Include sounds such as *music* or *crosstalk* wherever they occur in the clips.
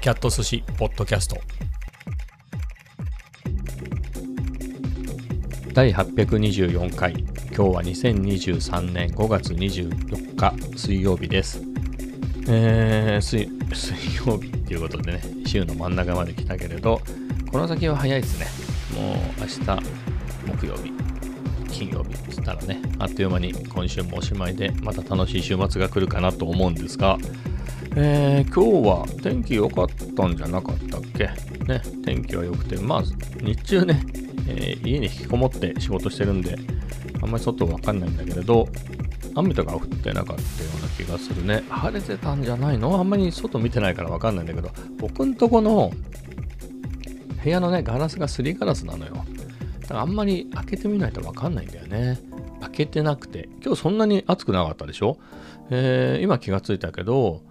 キャット寿司ポッドキャスト。第824回。今日は2023年5月24日水曜日です。えー、水水曜日っていうことでね週の真ん中まで来たけれどこの先は早いですね。もう明日木曜日金曜日っつったらねあっという間に今週もおしまいでまた楽しい週末が来るかなと思うんですがえー、今日は天気良かったんじゃなかったっけ？ね、天気は良くて、まあ、日中ね、えー、家に引きこもって仕事してるんで、あんまり外わかんないんだけれど、雨とか降ってなかったような気がするね。晴れてたんじゃないの？あんまり外見てないからわかんないんだけど、僕んとこの部屋のね、ガラスがすりガラスなのよ。だからあんまり開けてみないとわかんないんだよね。開けてなくて。今日そんなに暑くなかったでしょ？えー、今気がついたけど、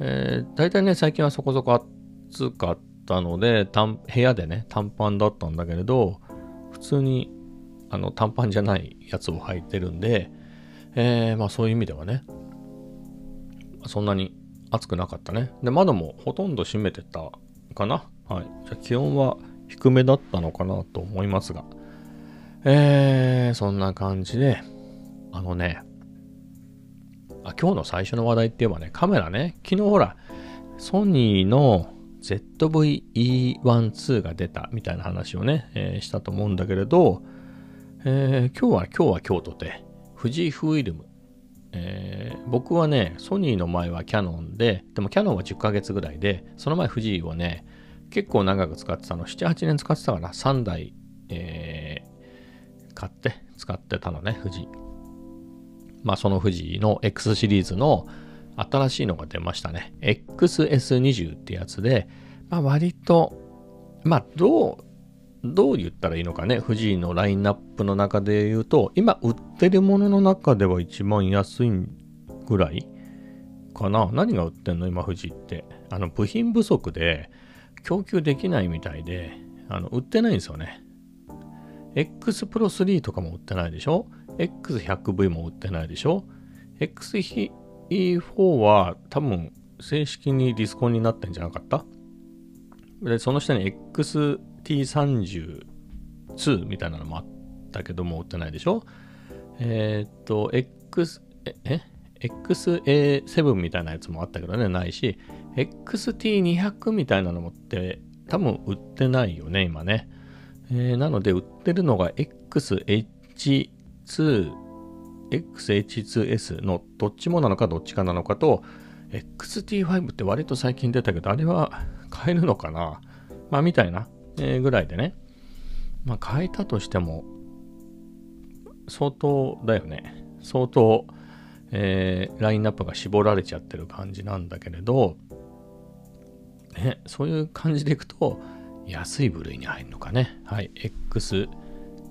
えー、大体ね、最近はそこそこ暑かったので、部屋でね、短パンだったんだけれど、普通にあの短パンじゃないやつを履いてるんで、えー、まあそういう意味ではね、そんなに暑くなかったね。で、窓もほとんど閉めてたかな。はい。じゃ気温は低めだったのかなと思いますが、えー、そんな感じで、あのね、あ今日の最初の話題って言えばね、カメラね、昨日ほら、ソニーの ZV-E12 が出たみたいな話をね、えー、したと思うんだけれど、えー、今日は今日は京都で、富士フィルム、えー、僕はね、ソニーの前はキヤノンで、でもキヤノンは10ヶ月ぐらいで、その前富士をね、結構長く使ってたの、7、8年使ってたから、3台、え、買って使ってたのね、富士。まあ、その富士の X シリーズの新しいのが出ましたね。XS20 ってやつで、まあ、割と、まあ、どう、どう言ったらいいのかね。富士のラインナップの中で言うと、今売ってるものの中では一番安いぐらいかな。何が売ってんの？今富士って。あの、部品不足で供給できないみたいで、あの、売ってないんですよね。X Pro 3とかも売ってないでしょ？X100V も売ってないでしょ ?XE4 は多分正式にディスコンになってんじゃなかった？で、その下に XT32 みたいなのもあったけども売ってないでしょ？えー、っと、X、え XA7 みたいなやつもあったけどね、ないし、XT200 みたいなのもって多分売ってないよね、今ね。えー、なので売ってるのが XH XH2S のどっちもなのかどっちかなのかと、XT5 って割と最近出たけど、あれは買えるのかな？まあ、みたいな、えー、ぐらいでね。まあ、買えたとしても、相当だよね。相当、えー、ラインナップが絞られちゃってる感じなんだけれど、ね、そういう感じでいくと、安い部類に入るのかね。はい。X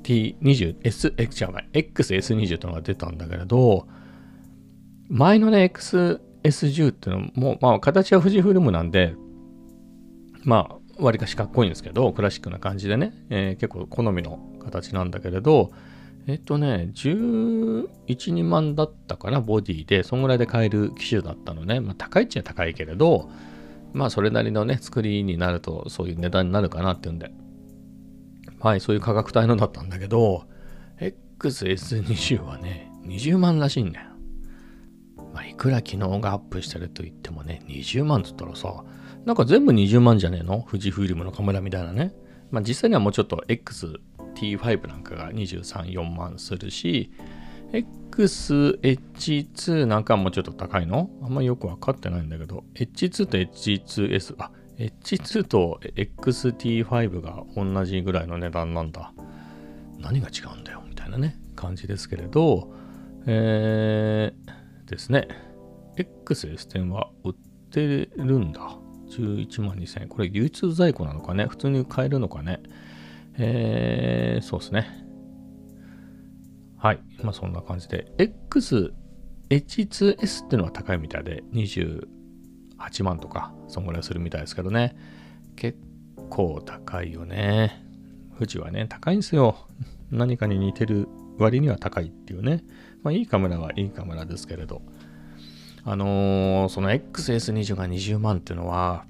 T20、S、X、違う、XS20 というのが出たんだけれど、前のね、XS10 っていうのも、まあ、形は富士フイルムなんで、まあ、割かしかっこいいんですけど、クラシックな感じでね、えー、結構好みの形なんだけれど、えっとね、11、2万だったかな、ボディで、そんぐらいで買える機種だったのね。まあ、高いっちゃ高いけれど、まあ、それなりのね、作りになると、そういう値段になるかなっていうんで、はい、そういう価格帯のだったんだけど、XS20 はね、20万らしいんだよ。まあ、いくら機能がアップしてると言ってもね、20万っつったらさ、なんか全部20万じゃねえの？富士フイルムのカメラみたいなね。まあ実際にはもうちょっと XT5 なんかが23、4万するし、XH2 なんかもうちょっと高いの？あんまよくわかってないんだけど、H2 と H2S、あ、H2 と XT5 が同じぐらいの値段なんだ。何が違うんだよみたいなね、感じですけれど、えー、ですね。XS10 は売ってるんだ。11万2000円。これ流通在庫なのかね？普通に買えるのかね？えー、そうですね。はい。まあそんな感じで。X、H2S っていうのは高いみたいで、8万とか、そんぐらいするみたいですけどね。結構高いよね。富士はね、高いんですよ。何かに似てる割には高いっていうね。まあいいカメラはいいカメラですけれど。あのー、その XS20 が20万っていうのは、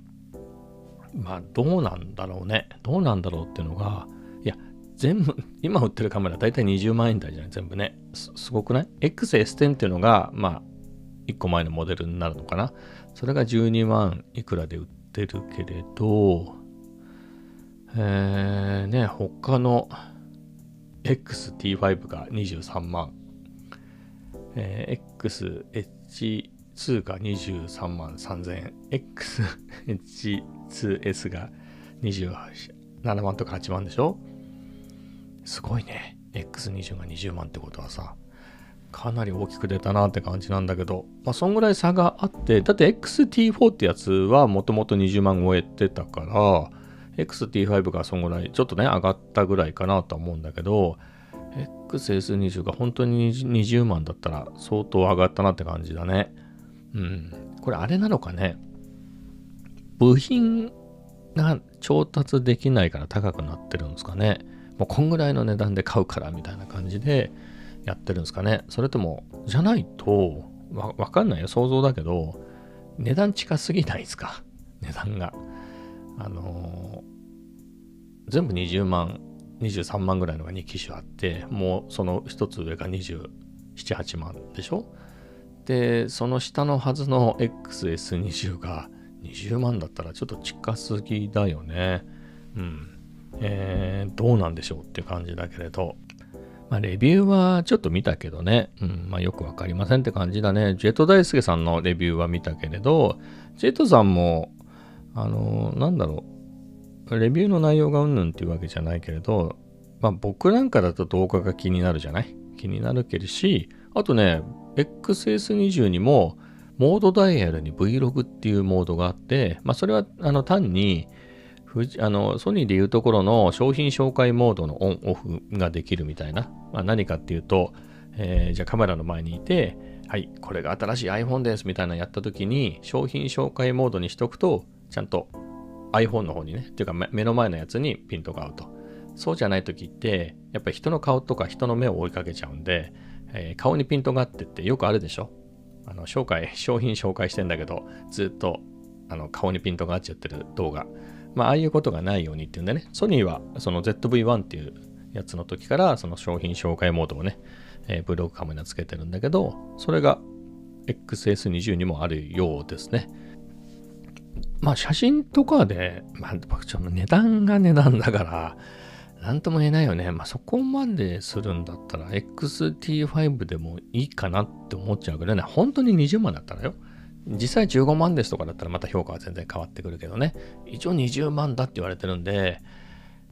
まあどうなんだろうね。どうなんだろうっていうのが、いや、全部、今売ってるカメラ大体20万円台じゃない？全部ね。すすごくない ?XS10 っていうのが、まあ、1個前のモデルになるのかな。それが12万いくらで売ってるけれど、えー、ね、他の XT5 が23万、えー、XH2 が23万3000円、XH2S が27万とか8万でしょ？すごいね。X20 が20万ってことはさ、かなり大きく出たなって感じなんだけど、まあ、そんぐらい差があって、だって XT4 ってやつはもともと20万超えてたから、XT5 がそんぐらい、ちょっとね、上がったぐらいかなとは思うんだけど、XS20 が本当に20万だったら相当上がったなって感じだね。うん。これあれなのかね？部品が調達できないから高くなってるんですかね？もうこんぐらいの値段で買うからみたいな感じでやってるんですかね。それとも、じゃないと、わかんないよ。想像だけど、値段近すぎないですか？*laughs* 値段が。あのー、全部20万、23万ぐらいのが2機種あって、もうその一つ上が27、8万でしょ？で、その下のはずの XS20 が20万だったらちょっと近すぎだよね。うん。えー、どうなんでしょうっていう感じだけれど、まあ、レビューはちょっと見たけどね、うん。まあ、よくわかりませんって感じだね。ジェット大輔さんのレビューは見たけれど、ジェットさんもあのー、なんだろう、レビューの内容がうんぬんっていうわけじゃないけれど、まあ僕なんかだと動画が気になるじゃない？気になるけどし、あとね、XS20 にも、モードダイヤルに Vlog っていうモードがあって、まあそれはあの単に、あのソニーでいうところの商品紹介モードのオンオフができるみたいな、まあ、何かっていうと、えー、じゃあカメラの前にいて、はい、これが新しい iPhone ですみたいなのやった時に商品紹介モードにしとくとちゃんと iPhone の方にね、っていうか目の前のやつにピントが合うと。そうじゃない時って、やっぱり人の顔とか人の目を追いかけちゃうんで、えー、顔にピントがあってってよくあるでしょあの、紹介、商品紹介してんだけど、ずっとあの顔にピントが合っちゃってる動画。まあ、ああいうことがないようにっていうんでね、ソニーはその ZV-1 っていうやつの時から、その商品紹介モードをね、えー、ブログカメラつけてるんだけど、それが XS20 にもあるようですね。まあ写真とかで、まあ僕ちょっと値段が値段だから、なんとも言えないよね。まあそこまでするんだったら XT5 でもいいかなって思っちゃうけどね、本当に20万だったらよ。実際15万ですとかだったらまた評価は全然変わってくるけどね。一応20万だって言われてるんで、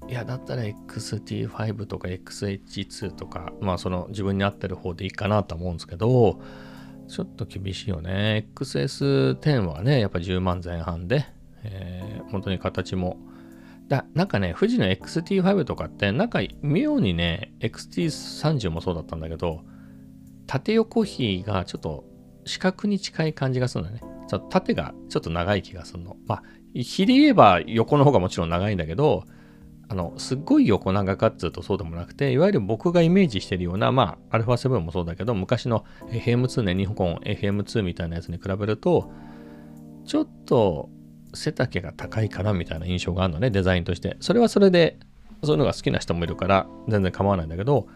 いや、だったら XT5 とか XH2 とか、まあその自分に合ってる方でいいかなと思うんですけど、ちょっと厳しいよね。XS10 はね、やっぱ10万前半で、えー、本当に形も。だなんかね、富士の XT5 とかって、なんか妙にね、XT30 もそうだったんだけど、縦横比がちょっと四角に近い感じがするんだね。ちょ縦がちょっと長い気がするの。まあ、比で言えば横の方がもちろん長いんだけど、あの、すっごい横長かっつうとそうでもなくて、いわゆる僕がイメージしてるような、まあ、α7 もそうだけど、昔の FM2 ね、日本 FM2 みたいなやつに比べると、ちょっと背丈が高いかなみたいな印象があるのね、デザインとして。それはそれで、そういうのが好きな人もいるから、全然構わないんだけど、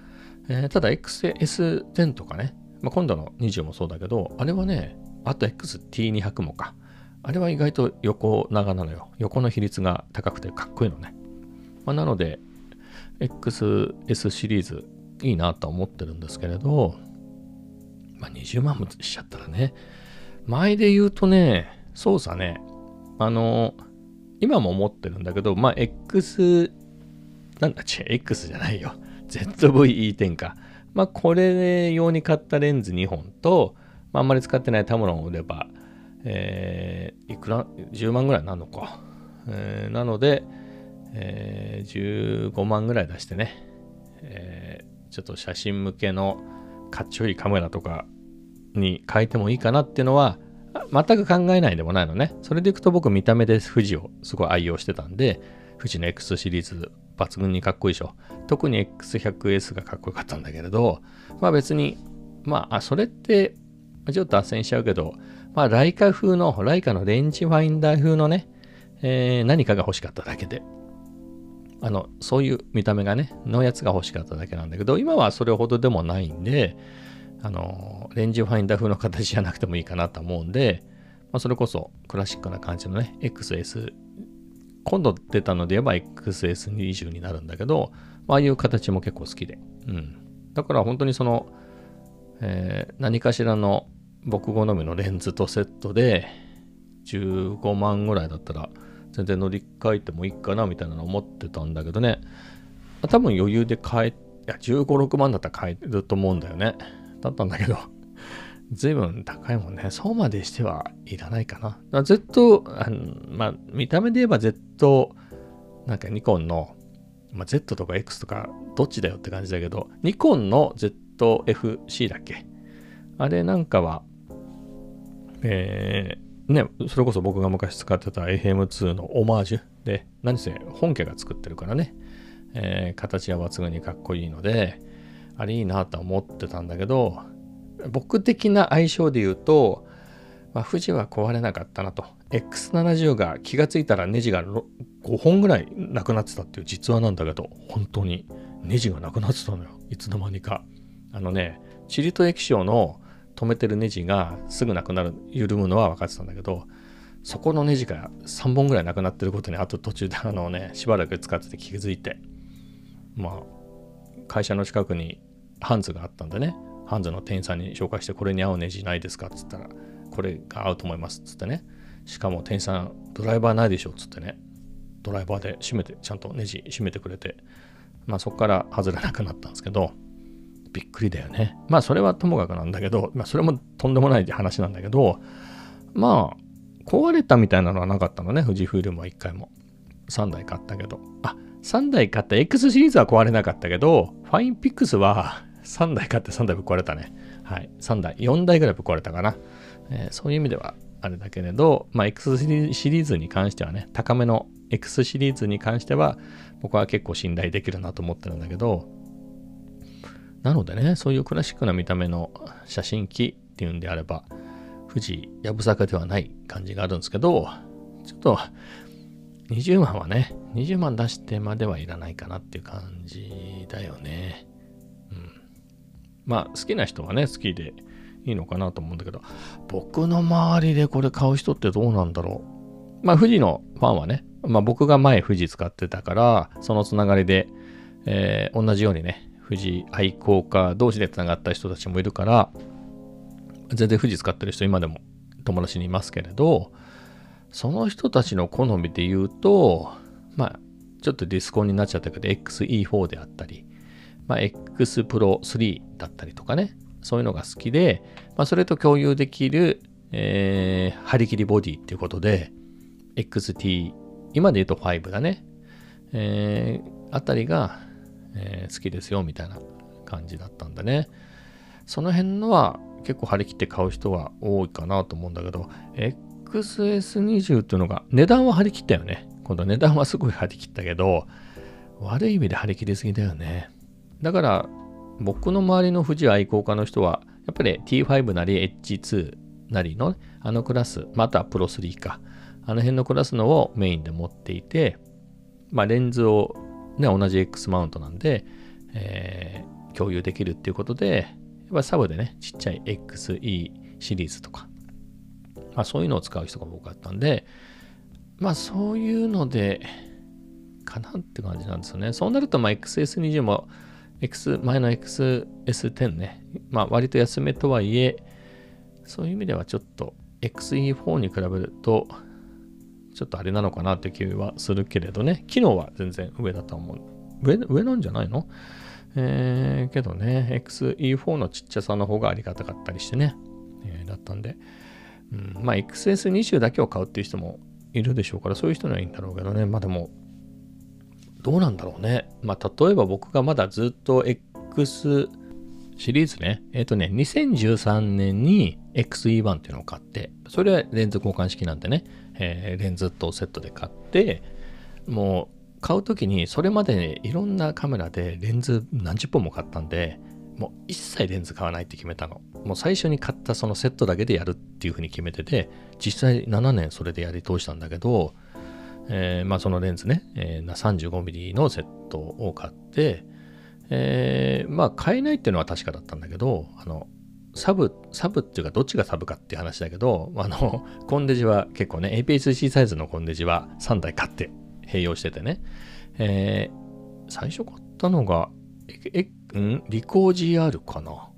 えー、ただ XS10 とかね、まあ、今度の20もそうだけど、あれはね、あと XT200 もか。あれは意外と横長なのよ。横の比率が高くてかっこいいのね。まあ、なので、XS シリーズいいなと思ってるんですけれど、まあ、20万もしちゃったらね、前で言うとね、操作ね、あの、今も思ってるんだけど、まあ、X、なんだっけ、X じゃないよ。ZVE10 か。まあ、これ用に買ったレンズ2本と、まあ、あんまり使ってないタムロンを売れば、えー、いくら、10万ぐらいなのか。えー、なので、えー、15万ぐらい出してね、えー、ちょっと写真向けのかっちょいいカメラとかに変えてもいいかなっていうのは、全く考えないでもないのね。それでいくと僕見た目で富士をすごい愛用してたんで、富士の X シリーズ抜群にかっこいいでしょ。特に X100S がかっこよかったんだけれど、まあ別に、まあ、それって、ちょっと脱線しちゃうけど、まあライカ風の、ライカのレンジファインダー風のね、えー、何かが欲しかっただけで。あの、そういう見た目がね、のやつが欲しかっただけなんだけど、今はそれほどでもないんで、あの、レンジファインダー風の形じゃなくてもいいかなと思うんで、まあ、それこそクラシックな感じのね、XS、今度出たので言えば XS20 になるんだけど、ああいう形も結構好きで。うん。だから本当にその、えー、何かしらの僕好みのレンズとセットで15万ぐらいだったら全然乗り換えてもいいかなみたいなの思ってたんだけどね。多分余裕で買え、いや、15、6万だったら買えると思うんだよね。だったんだけど、*laughs* 随分高いもんね。そうまでしてはいらないかな。だ Z、あのまあ、見た目で言えば Z、なんかニコンの、まあ、Z とか X とかどっちだよって感じだけど、ニコンの ZFC だっけ？あれなんかは、えー、ね、それこそ僕が昔使ってた FM2 のオマージュで、何せ本家が作ってるからね、えー、形は抜群にかっこいいので、あれいいなと思ってたんだけど、僕的な相性で言うと、まあ、富士は壊れなかったなと。X70 が気がついたらネジが5本ぐらいなくなってたっていう実話なんだけど、本当にネジがなくなってたのよ。いつの間にか。あのね、チリと液晶の止めてるネジがすぐなくなる、緩むのは分かってたんだけど、そこのネジが3本ぐらいなくなってることに、あと途中であのね、しばらく使ってて気づいて、まあ、会社の近くにハンズがあったんでね、ハンズの店員さんに紹介して、これに合うネジないですかっつったら、これが合うと思いますっつってね。しかも店員さん、ドライバーないでしょっつってね。ドライバーで閉めて、ちゃんとネジ閉めてくれて、まあそこから外れなくなったんですけど、びっくりだよね。まあそれはともかくなんだけど、まあそれもとんでもない話なんだけど、まあ壊れたみたいなのはなかったのね、富士フイルムは1回も。3台買ったけど。あ、3台買った X シリーズは壊れなかったけど、ファインピックスは *laughs* 3台買って3台ぶっ壊れたね。はい。3台、4台ぐらいぶっ壊れたかな。えー、そういう意味ではあれだけれど、まあ、X シリーズに関してはね、高めの X シリーズに関しては、僕は結構信頼できるなと思ってるんだけど、なのでね、そういうクラシックな見た目の写真機っていうんであれば、富士やぶさかではない感じがあるんですけど、ちょっと20万はね、20万出してまではいらないかなっていう感じだよね。うんまあ好きな人はね好きでいいのかなと思うんだけど。僕の周りでこれ買う人ってどうなんだろう？まあ富士のファンはねまあ僕が前富士使ってたからそのつながりで、えー、同じようにね富士愛好家同士でつながった人たちもいるから全然富士使ってる人今でも友達にいますけれどその人たちの好みで言うとまあちょっとディスコンになっちゃったけど XE4 であったりまあ、X Pro 3だったりとかね、そういうのが好きで、まあ、それと共有できる、えー、張り切りボディっていうことで、XT、今で言うと5だね、えー、あたりが、えー、好きですよみたいな感じだったんだね。その辺のは結構張り切って買う人は多いかなと思うんだけど、XS20 っていうのが値段は張り切ったよね。今度値段はすごい張り切ったけど、悪い意味で張り切りすぎだよね。だから僕の周りの富士愛好家の人はやっぱり T5 なり H2 なりのあのクラスまたプロ3かあの辺のクラスのをメインで持っていてまあレンズをね同じ X マウントなんで、えー、共有できるっていうことでやっぱサブでねちっちゃい XE シリーズとかまあそういうのを使う人が多かったんでまあそういうのでかなって感じなんですよね。そうなるとまあ XS20 も X、前の XS10 ね、まあ割と安めとはいえ、そういう意味ではちょっと XE4 に比べると、ちょっとあれなのかなって気はするけれどね、機能は全然上だと思う。上、上なんじゃないの？えー、けどね、XE4 のちっちゃさの方がありがたかったりしてね、えー、だったんで、うん、まあ XS20 だけを買うっていう人もいるでしょうから、そういう人にはいいんだろうけどね、まあでも、どうなんだろうね。まあ、例えば僕がまだずっと X シリーズね、えっ、ー、とね、2013年に XE1 っていうのを買って、それはレンズ交換式なんでね、えー、レンズとセットで買って、もう買う時にそれまで、ね、いろんなカメラでレンズ何十本も買ったんで、もう一切レンズ買わないって決めたの。もう最初に買ったそのセットだけでやるっていうふうに決めてて、実際7年それでやり通したんだけど、えー、まあそのレンズね、えー、35mm のセットを買って、えー、まあ買えないっていうのは確かだったんだけど、あの、サブ、サブっていうかどっちがサブかっていう話だけど、あの、コンデジは結構ね、APS-C サイズのコンデジは3台買って併用しててね、えー、最初買ったのが、え、え、ん？リコー GR かな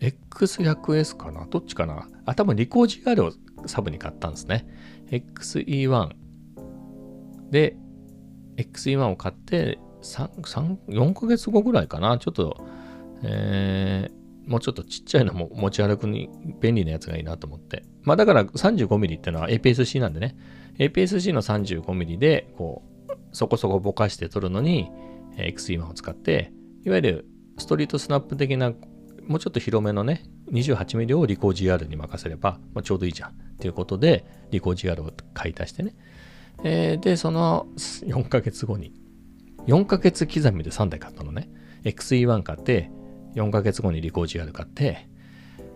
?X100S かな？どっちかな？あ、多分リコー GR をサブに買ったんですね。XE1 で、XE1 を買って、3、3、4ヶ月後ぐらいかな。ちょっと、えー、もうちょっとちっちゃいのも持ち歩くに便利なやつがいいなと思って。まあだから 35mm っていうのは APS-C なんでね。APS-C の 35mm で、こう、そこそこぼかして撮るのに、XE1 を使って、いわゆるストリートスナップ的な、もうちょっと広めのね、28mm をリコー GR に任せれば、まあ、ちょうどいいじゃんっていうことで、リコー GR を買い足してね。えー、で、その4ヶ月後に、4ヶ月刻みで3台買ったのね。XE1 買って、4ヶ月後にリコー GR 買って、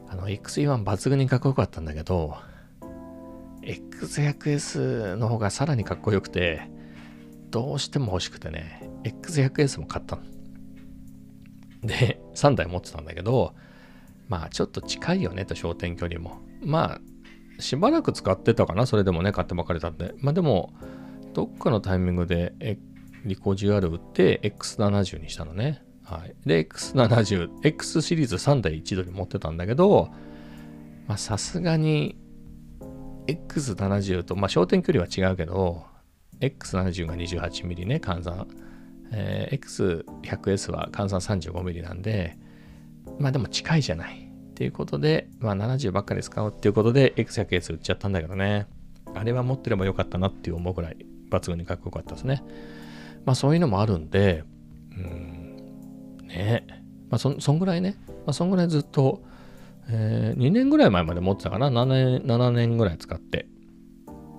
あの、XE1 抜群にかっこよかったんだけど、X100S の方がさらにかっこよくて、どうしても欲しくてね、X100S も買ったの。で、3台持ってたんだけど、まあちょっと近いよねと焦点距離も。まあしばらく使ってたかな、それでもね、買ってばかりたんで。まあでも、どっかのタイミングでえリコ GR 売って X70 にしたのね。はい。で、X70、X シリーズ3台一度に持ってたんだけど、まあさすがに X70 と、まあ焦点距離は違うけど、X70 が 28mm ね、換算。えー、X100S は換算 35mm なんで、まあでも近いじゃない。っていうことで、まあ70ばっかり使おうっていうことで X100S 売っちゃったんだけどね。あれは持ってればよかったなっていう思うぐらい抜群にかっこよかったですね。まあそういうのもあるんで、うん、ねまあそ、そんぐらいね、まあそんぐらいずっと、えー、2年ぐらい前まで持ってたかな。7年、7年ぐらい使って。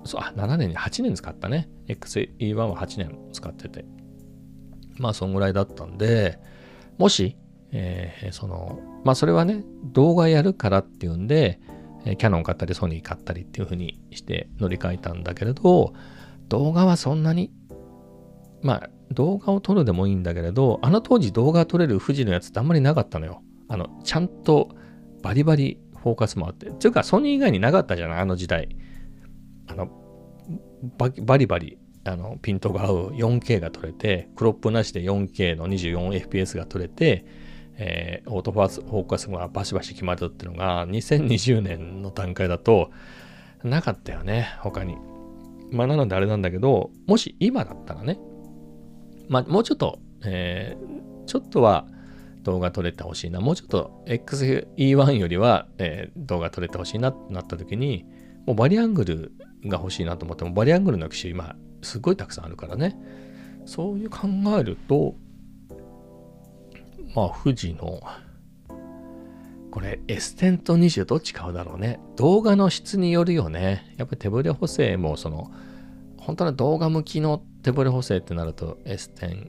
そう、あ、7年に8年使ったね。XE1 は8年使ってて。まあそんぐらいだったんで、もし、えー、その、まあそれはね、動画やるからっていうんで、キャノン買ったりソニー買ったりっていう風にして乗り換えたんだけれど、動画はそんなに、まあ動画を撮るでもいいんだけれど、あの当時動画撮れる富士のやつってあんまりなかったのよ。あの、ちゃんとバリバリフォーカスもあって。っていうか、ソニー以外になかったじゃない？あの時代。あの、バリバリあのピントが合う 4K が撮れて、クロップなしで 4K の 24fps が撮れて、えー、オートファーカスがバシバシ決まるっていうのが2020年の段階だとなかったよね、他に。まあなのであれなんだけど、もし今だったらね、まあもうちょっと、えー、ちょっとは動画撮れてほしいな。もうちょっと XE1 よりは、えー、動画撮れてほしいなってなった時に、もうバリアングルが欲しいなと思っても、バリアングルの機種今すっごいたくさんあるからね。そういう考えると、まあ、富士の、これ、S テンと20どっち買うだろうね。動画の質によるよね。やっぱり手ブレ補正も、その、本当の動画向きの手ブレ補正ってなると S10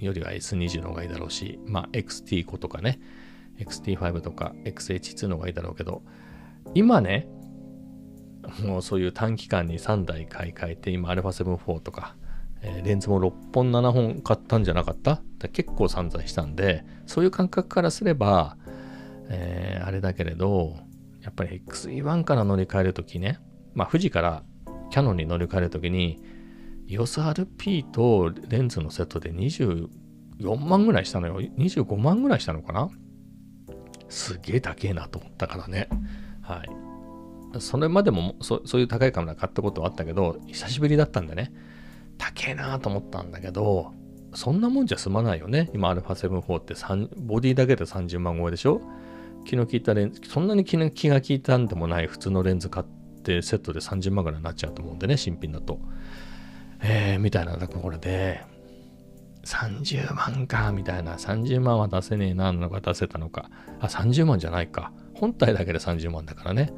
よりは S20 の方がいいだろうし、まあ XT 子とかね、XT5 とか XH2 の方がいいだろうけど、今ね、もうそういう短期間に3台買い替えて、今 α7-4 とか、え、レンズも6本7本買ったんじゃなかった？結構散財したんで、そういう感覚からすれば、えー、あれだけれど、やっぱり XE1 から乗り換えるときね、まあ富士からキャノンに乗り換えるときに、EOSRP とレンズのセットで24万ぐらいしたのよ。25万ぐらいしたのかな？すげえ高えなと思ったからね。はい。それまでもそそういう高いカメラ買ったことはあったけど、久しぶりだったんでね、高えなと思ったんだけど、そんなもんじゃ済まないよね。今 α7-4 ってボディだけで30万超えでしょ？気の利いたレンズ、そんなに気の気が利いたんでもない普通のレンズ買ってセットで30万ぐらいになっちゃうと思うんでね、新品だと。えー、みたいなところで、30万か、みたいな。30万は出せねえな、のか出せたのか。あ、30万じゃないか。本体だけで30万だからね。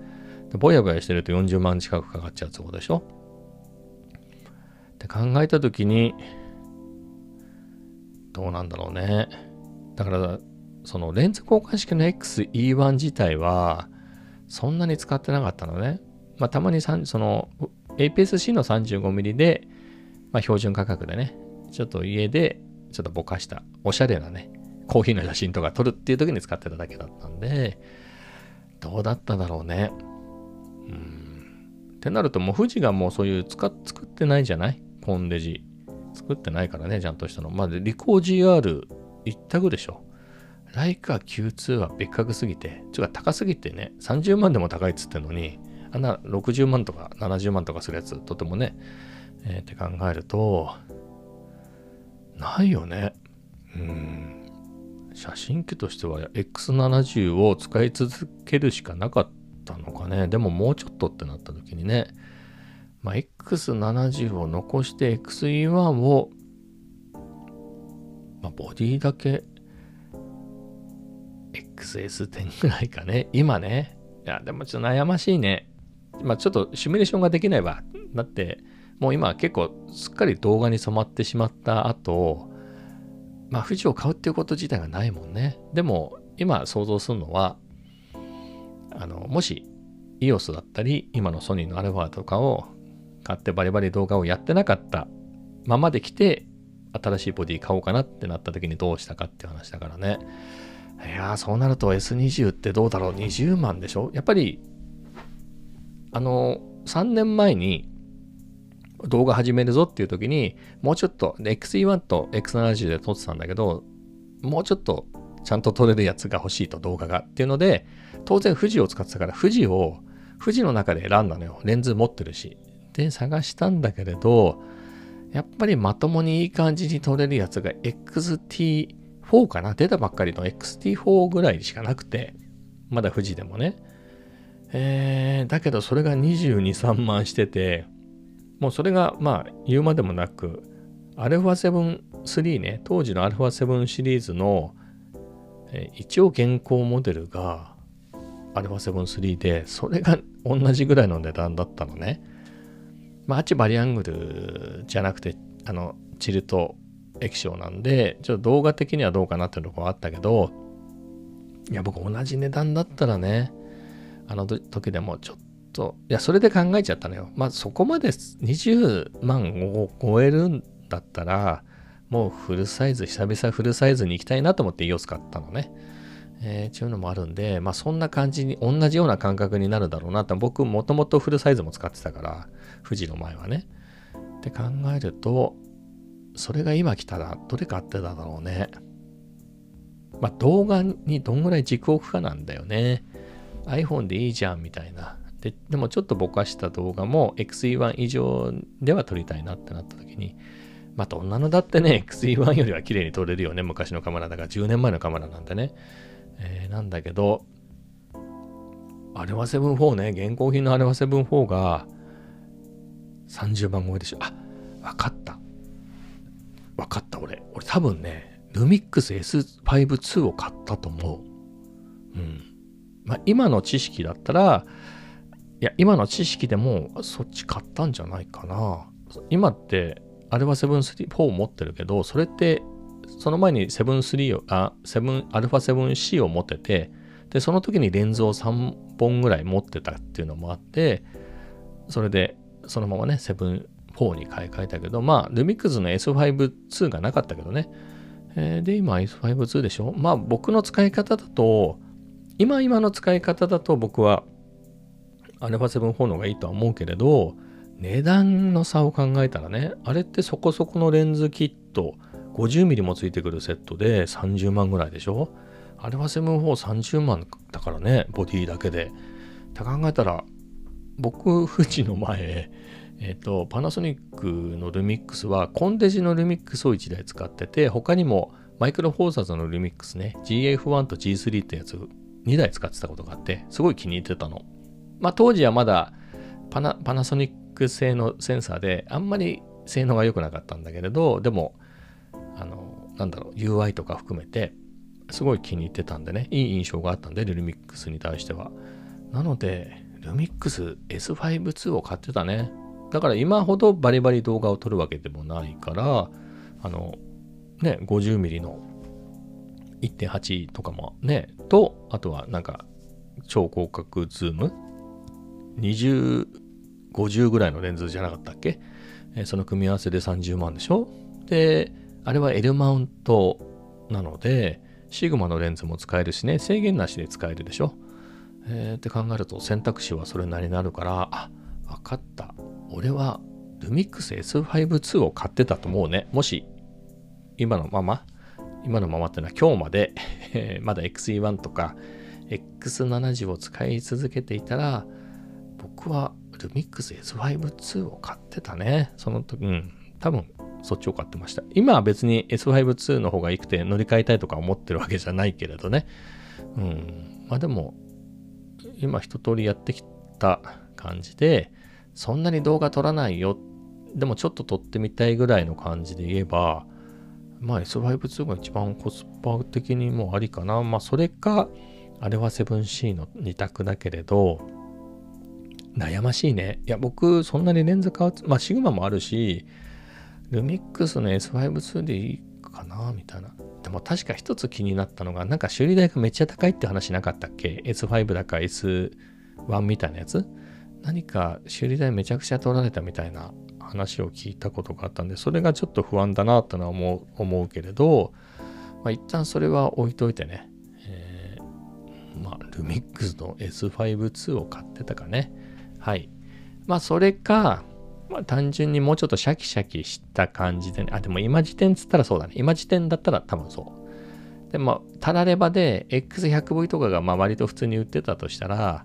ぼやぼやしてると40万近くかかっちゃうってこでしょ？って考えた時に、どうなんだろうね。だから、そのレンズ交換式の XE1 自体は、そんなに使ってなかったのね。まあ、たまにその APS-C の 35mm で、まあ標準価格でね、ちょっと家でちょっとぼかしたおしゃれなね、コーヒーの写真とか撮るっていう時に使ってただけだったんで、どうだっただろうね。うん。ってなるともう富士がもうそういう使作ってないじゃない？コンデジ。作ってないからね、ちゃんとしたの。まあ、リコー GR 一択でしょ。ライカ Q2 は別格すぎて、ちょっと高すぎてね、30万でも高いっつってんのに、あんな60万とか70万とかするやつ、とてもね、えー、って考えると、ないよね。うん。写真機としては X70 を使い続けるしかなかったのかね。でももうちょっとってなった時にね、まあ、X70 を残して XE1 を、まあ、ボディだけ XS10 ぐらいかね。今ね。いや、でもちょっと悩ましいね。まあ、ちょっとシミュレーションができないわ。だって、もう今結構すっかり動画に染まってしまった後、まあ富士を買うっていうこと自体がないもんね。でも今想像するのは、あの、もし EOS だったり、今のソニーのアルファとかを買ってバリバリ動画をやってなかったままで来て、新しいボディ買おうかなってなった時にどうしたかっていう話だからね。いやー、そうなると S20 ってどうだろう ?20 万でしょ？やっぱり、あの、3年前に動画始めるぞっていう時に、もうちょっと、XE1 と X70 で撮ってたんだけど、もうちょっとちゃんと撮れるやつが欲しいと動画がっていうので、当然富士を使ってたから、富士を、富士の中で選んだのよ。レンズ持ってるし。で、探したんだけれど、やっぱりまともにいい感じに撮れるやつが XT4 かな出たばっかりの XT4 ぐらいしかなくて、まだ富士でもね。えー、だけどそれが22、3万してて、もうそれがまあ言うまでもなく α7-3 ね当時の α7 シリーズの、え一応現行モデルが α7-3 でそれが同じぐらいの値段だったのね まああっちバリアングルじゃなくてあのチルト液晶なんでちょっと動画的にはどうかなっていうとこはあったけどいや僕同じ値段だったらねあの時でもちょっと、いや、それで考えちゃったのよ。まあ、そこまで20万を超えるんだったら、もうフルサイズ、久々フルサイズに行きたいなと思って EOS 買ったのね。えー、ちゅうのもあるんで、まあそんな感じに、同じような感覚になるだろうなと、僕もともとフルサイズも使ってたから、富士の前はね。って考えると、それが今来たら、どれ買ってただろうね。まあ動画にどんぐらい軸を置くかなんだよね。iPhone でいいじゃんみたいな。ででもちょっとぼかした動画も XE1 以上では撮りたいなってなった時に、まあどんなのだってね、XE1 よりは綺麗に撮れるよね。昔のカメラだから10年前のカメラなんでね。えー、なんだけど、アルファ7-4ね、現行品のアルファ7-4が30万超えでしょ。あ、わかった。わかった、俺。俺多分ね、ルミックス S5-2 を買ったと思う。うん。まあ今の知識だったら、いや、今の知識でもそっち買ったんじゃないかな。今って α7-4 を持ってるけど、それってその前に7-3を、あ、7、α7C を持ってて、で、その時にレンズを3本ぐらい持ってたっていうのもあって、それでそのままね、7-4に買い替えたけど、まあ、ルミックスの S5-2 がなかったけどね。えー、で、今 S5-2 でしょ？まあ、僕の使い方だと、今今の使い方だと僕は α7-4 の方がいいとは思うけれど、値段の差を考えたらね、あれってそこそこのレンズキット、50mm もついてくるセットで30万ぐらいでしょ ?α7-430 万だからね、ボディだけで。って考えたら、僕、富士の前、えっ、と、パナソニックのルミックスは、コンデジのルミックスを1台使ってて、他にもマイクロフォーサーズのルミックスね、GF1 と G3 ってやつ2台使ってたことがあって、すごい気に入ってたの。まあ、当時はまだパナパナソニック製のセンサーであんまり性能が良くなかったんだけれどでもあのなんだろう UI とか含めてすごい気に入ってたんでねいい印象があったんでルミックスに対してはなのでルミックス S5-2 を買ってたね。だから今ほどバリバリ動画を撮るわけでもないからあのね 50mm の1.8とかもねとあとはなんか超広角ズーム？20、50ぐらいのレンズじゃなかったっけ？えその組み合わせで30万でしょ？で、あれは L マウントなので、シグマのレンズも使えるしね、制限なしで使えるでしょ？えーって考えると選択肢はそれなりになるから、あ、わかった。俺はルミックス S5-2 を買ってたと思うね。もし、今のまま、今のままってのは今日まで、え *laughs* まだ XE1 とか X70 を使い続けていたら、僕はルミックス S5-2 を買ってたね。その時、うん、多分そっちを買ってました。今は別に S5-2 の方が良くて乗り換えたいとか思ってるわけじゃないけれどね。うん。まあでも、今一通りやってきた感じで、そんなに動画撮らないよ。でもちょっと撮ってみたいぐらいの感じで言えば、まあ S5-2 が一番コスパ的にもありかな。まあそれか、あれは 7C の2択だけれど、悩ましいね。いや、僕、そんなにレンズ変わって、まあ、シグマもあるし、ルミックスの S5-2 でいいかな、みたいな。でも確か一つ気になったのが、なんか修理代がめっちゃ高いって話なかったっけ ?S5 だか S1 みたいなやつ？何か修理代めちゃくちゃ取られたみたいな話を聞いたことがあったんで、それがちょっと不安だなってのは思う思うけれど、まあ、一旦それは置いといてね、えーまあ、ルミックスの S5-2 を買ってたかね。はい。まあ、それか、まあ、単純にもうちょっとシャキシャキした感じでね。あ、でも今時点っつったらそうだね。今時点だったら多分そう。で、まあ、たらればで X100V とかがまあ割と普通に売ってたとしたら、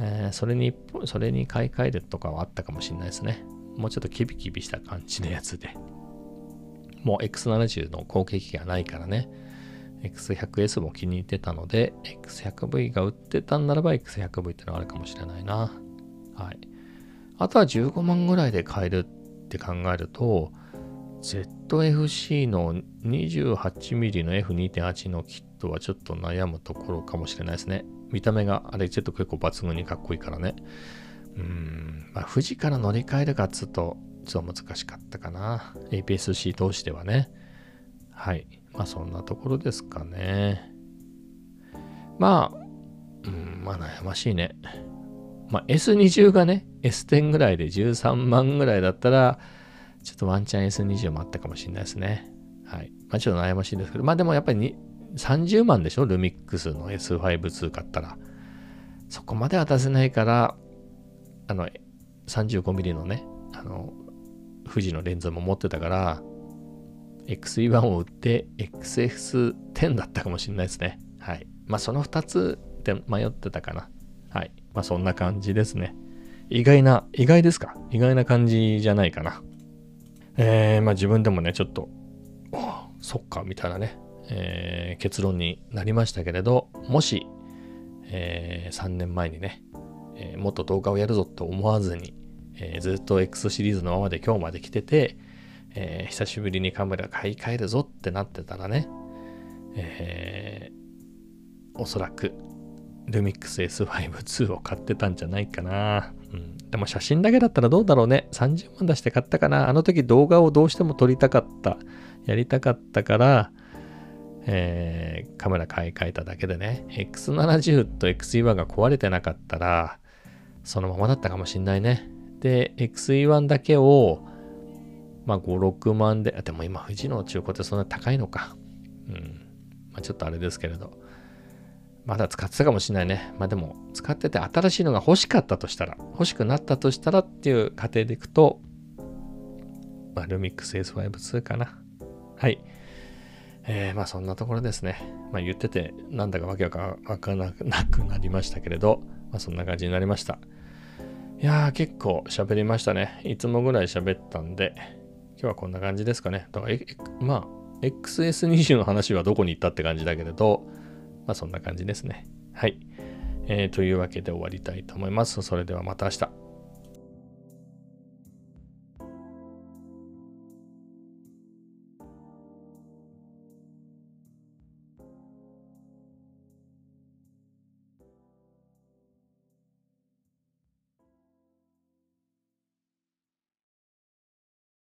えーそれに、それに買い替えるとかはあったかもしれないですね。もうちょっとキビキビした感じのやつで。もう X70 の後継機がないからね。X100S も気に入ってたので、X100V が売ってたんならば X100V ってのがあるかもしれないな。はい。あとは15万ぐらいで買えるって考えると、ZFC の 28mm の F2.8 のキットはちょっと悩むところかもしれないですね。見た目があれちょっと結構抜群にかっこいいからね。うん、まあ富士から乗り換えるかっつうとちょっと難しかったかな。APS-C 通してはね。はい。まあそんなところですかね。まあ、うん、まあ悩ましいね。まあ S20 がね、S10 ぐらいで13万ぐらいだったら、ちょっとワンチャン S20 もあったかもしれないですね。はい。まあちょっと悩ましいですけど、まあでもやっぱりに30万でしょ？ルミックスの S5-2 買ったら。そこまでは出せないから、あの、35mm のね、あの、富士のレンズも持ってたから、XE1 を売って XS10 だったかもしれないですね。はい。まあその2つで迷ってたかな。はい。まあそんな感じですね。意外な、意外ですか？意外な感じじゃないかな。えー、まあ自分でもね、ちょっと、そっか、みたいなね、えー結論になりましたけれど、もし、えー3年前にね、えーもっと動画をやるぞと思わずに、えーずっと X シリーズのままで今日まで来てて、えー久しぶりにカメラ買い替えるぞってなってたらね、えーおそらくルミックス S5-2 を買ってたんじゃないかな。うん、でも写真だけだったらどうだろうね。30万出して買ったかな。あの時動画をどうしても撮りたかった。やりたかったから、えーカメラ買い替えただけでね。X70 と XE1 が壊れてなかったら、そのままだったかもしんないね。で、XE1 だけを、まあ5、6万で、あでも今富士の中古ってそんな高いのか。うん。まあちょっとあれですけれど。まだ使ってたかもしれないね。まあでも、使ってて新しいのが欲しかったとしたら、欲しくなったとしたらっていう過程でいくと、まあ、ルミックス S5-2 かな。はい。えー、まあそんなところですね。まあ言ってて、なんだかわけわかんなくなりましたけれど、まあそんな感じになりました。いやー、結構喋りましたね。いつもぐらい喋ったんで、今日はこんな感じですかね。だから、まあ、XS20 の話はどこに行ったって感じだけれど、まあそんな感じですね。はい。えーというわけで終わりたいと思います。それではまた明日。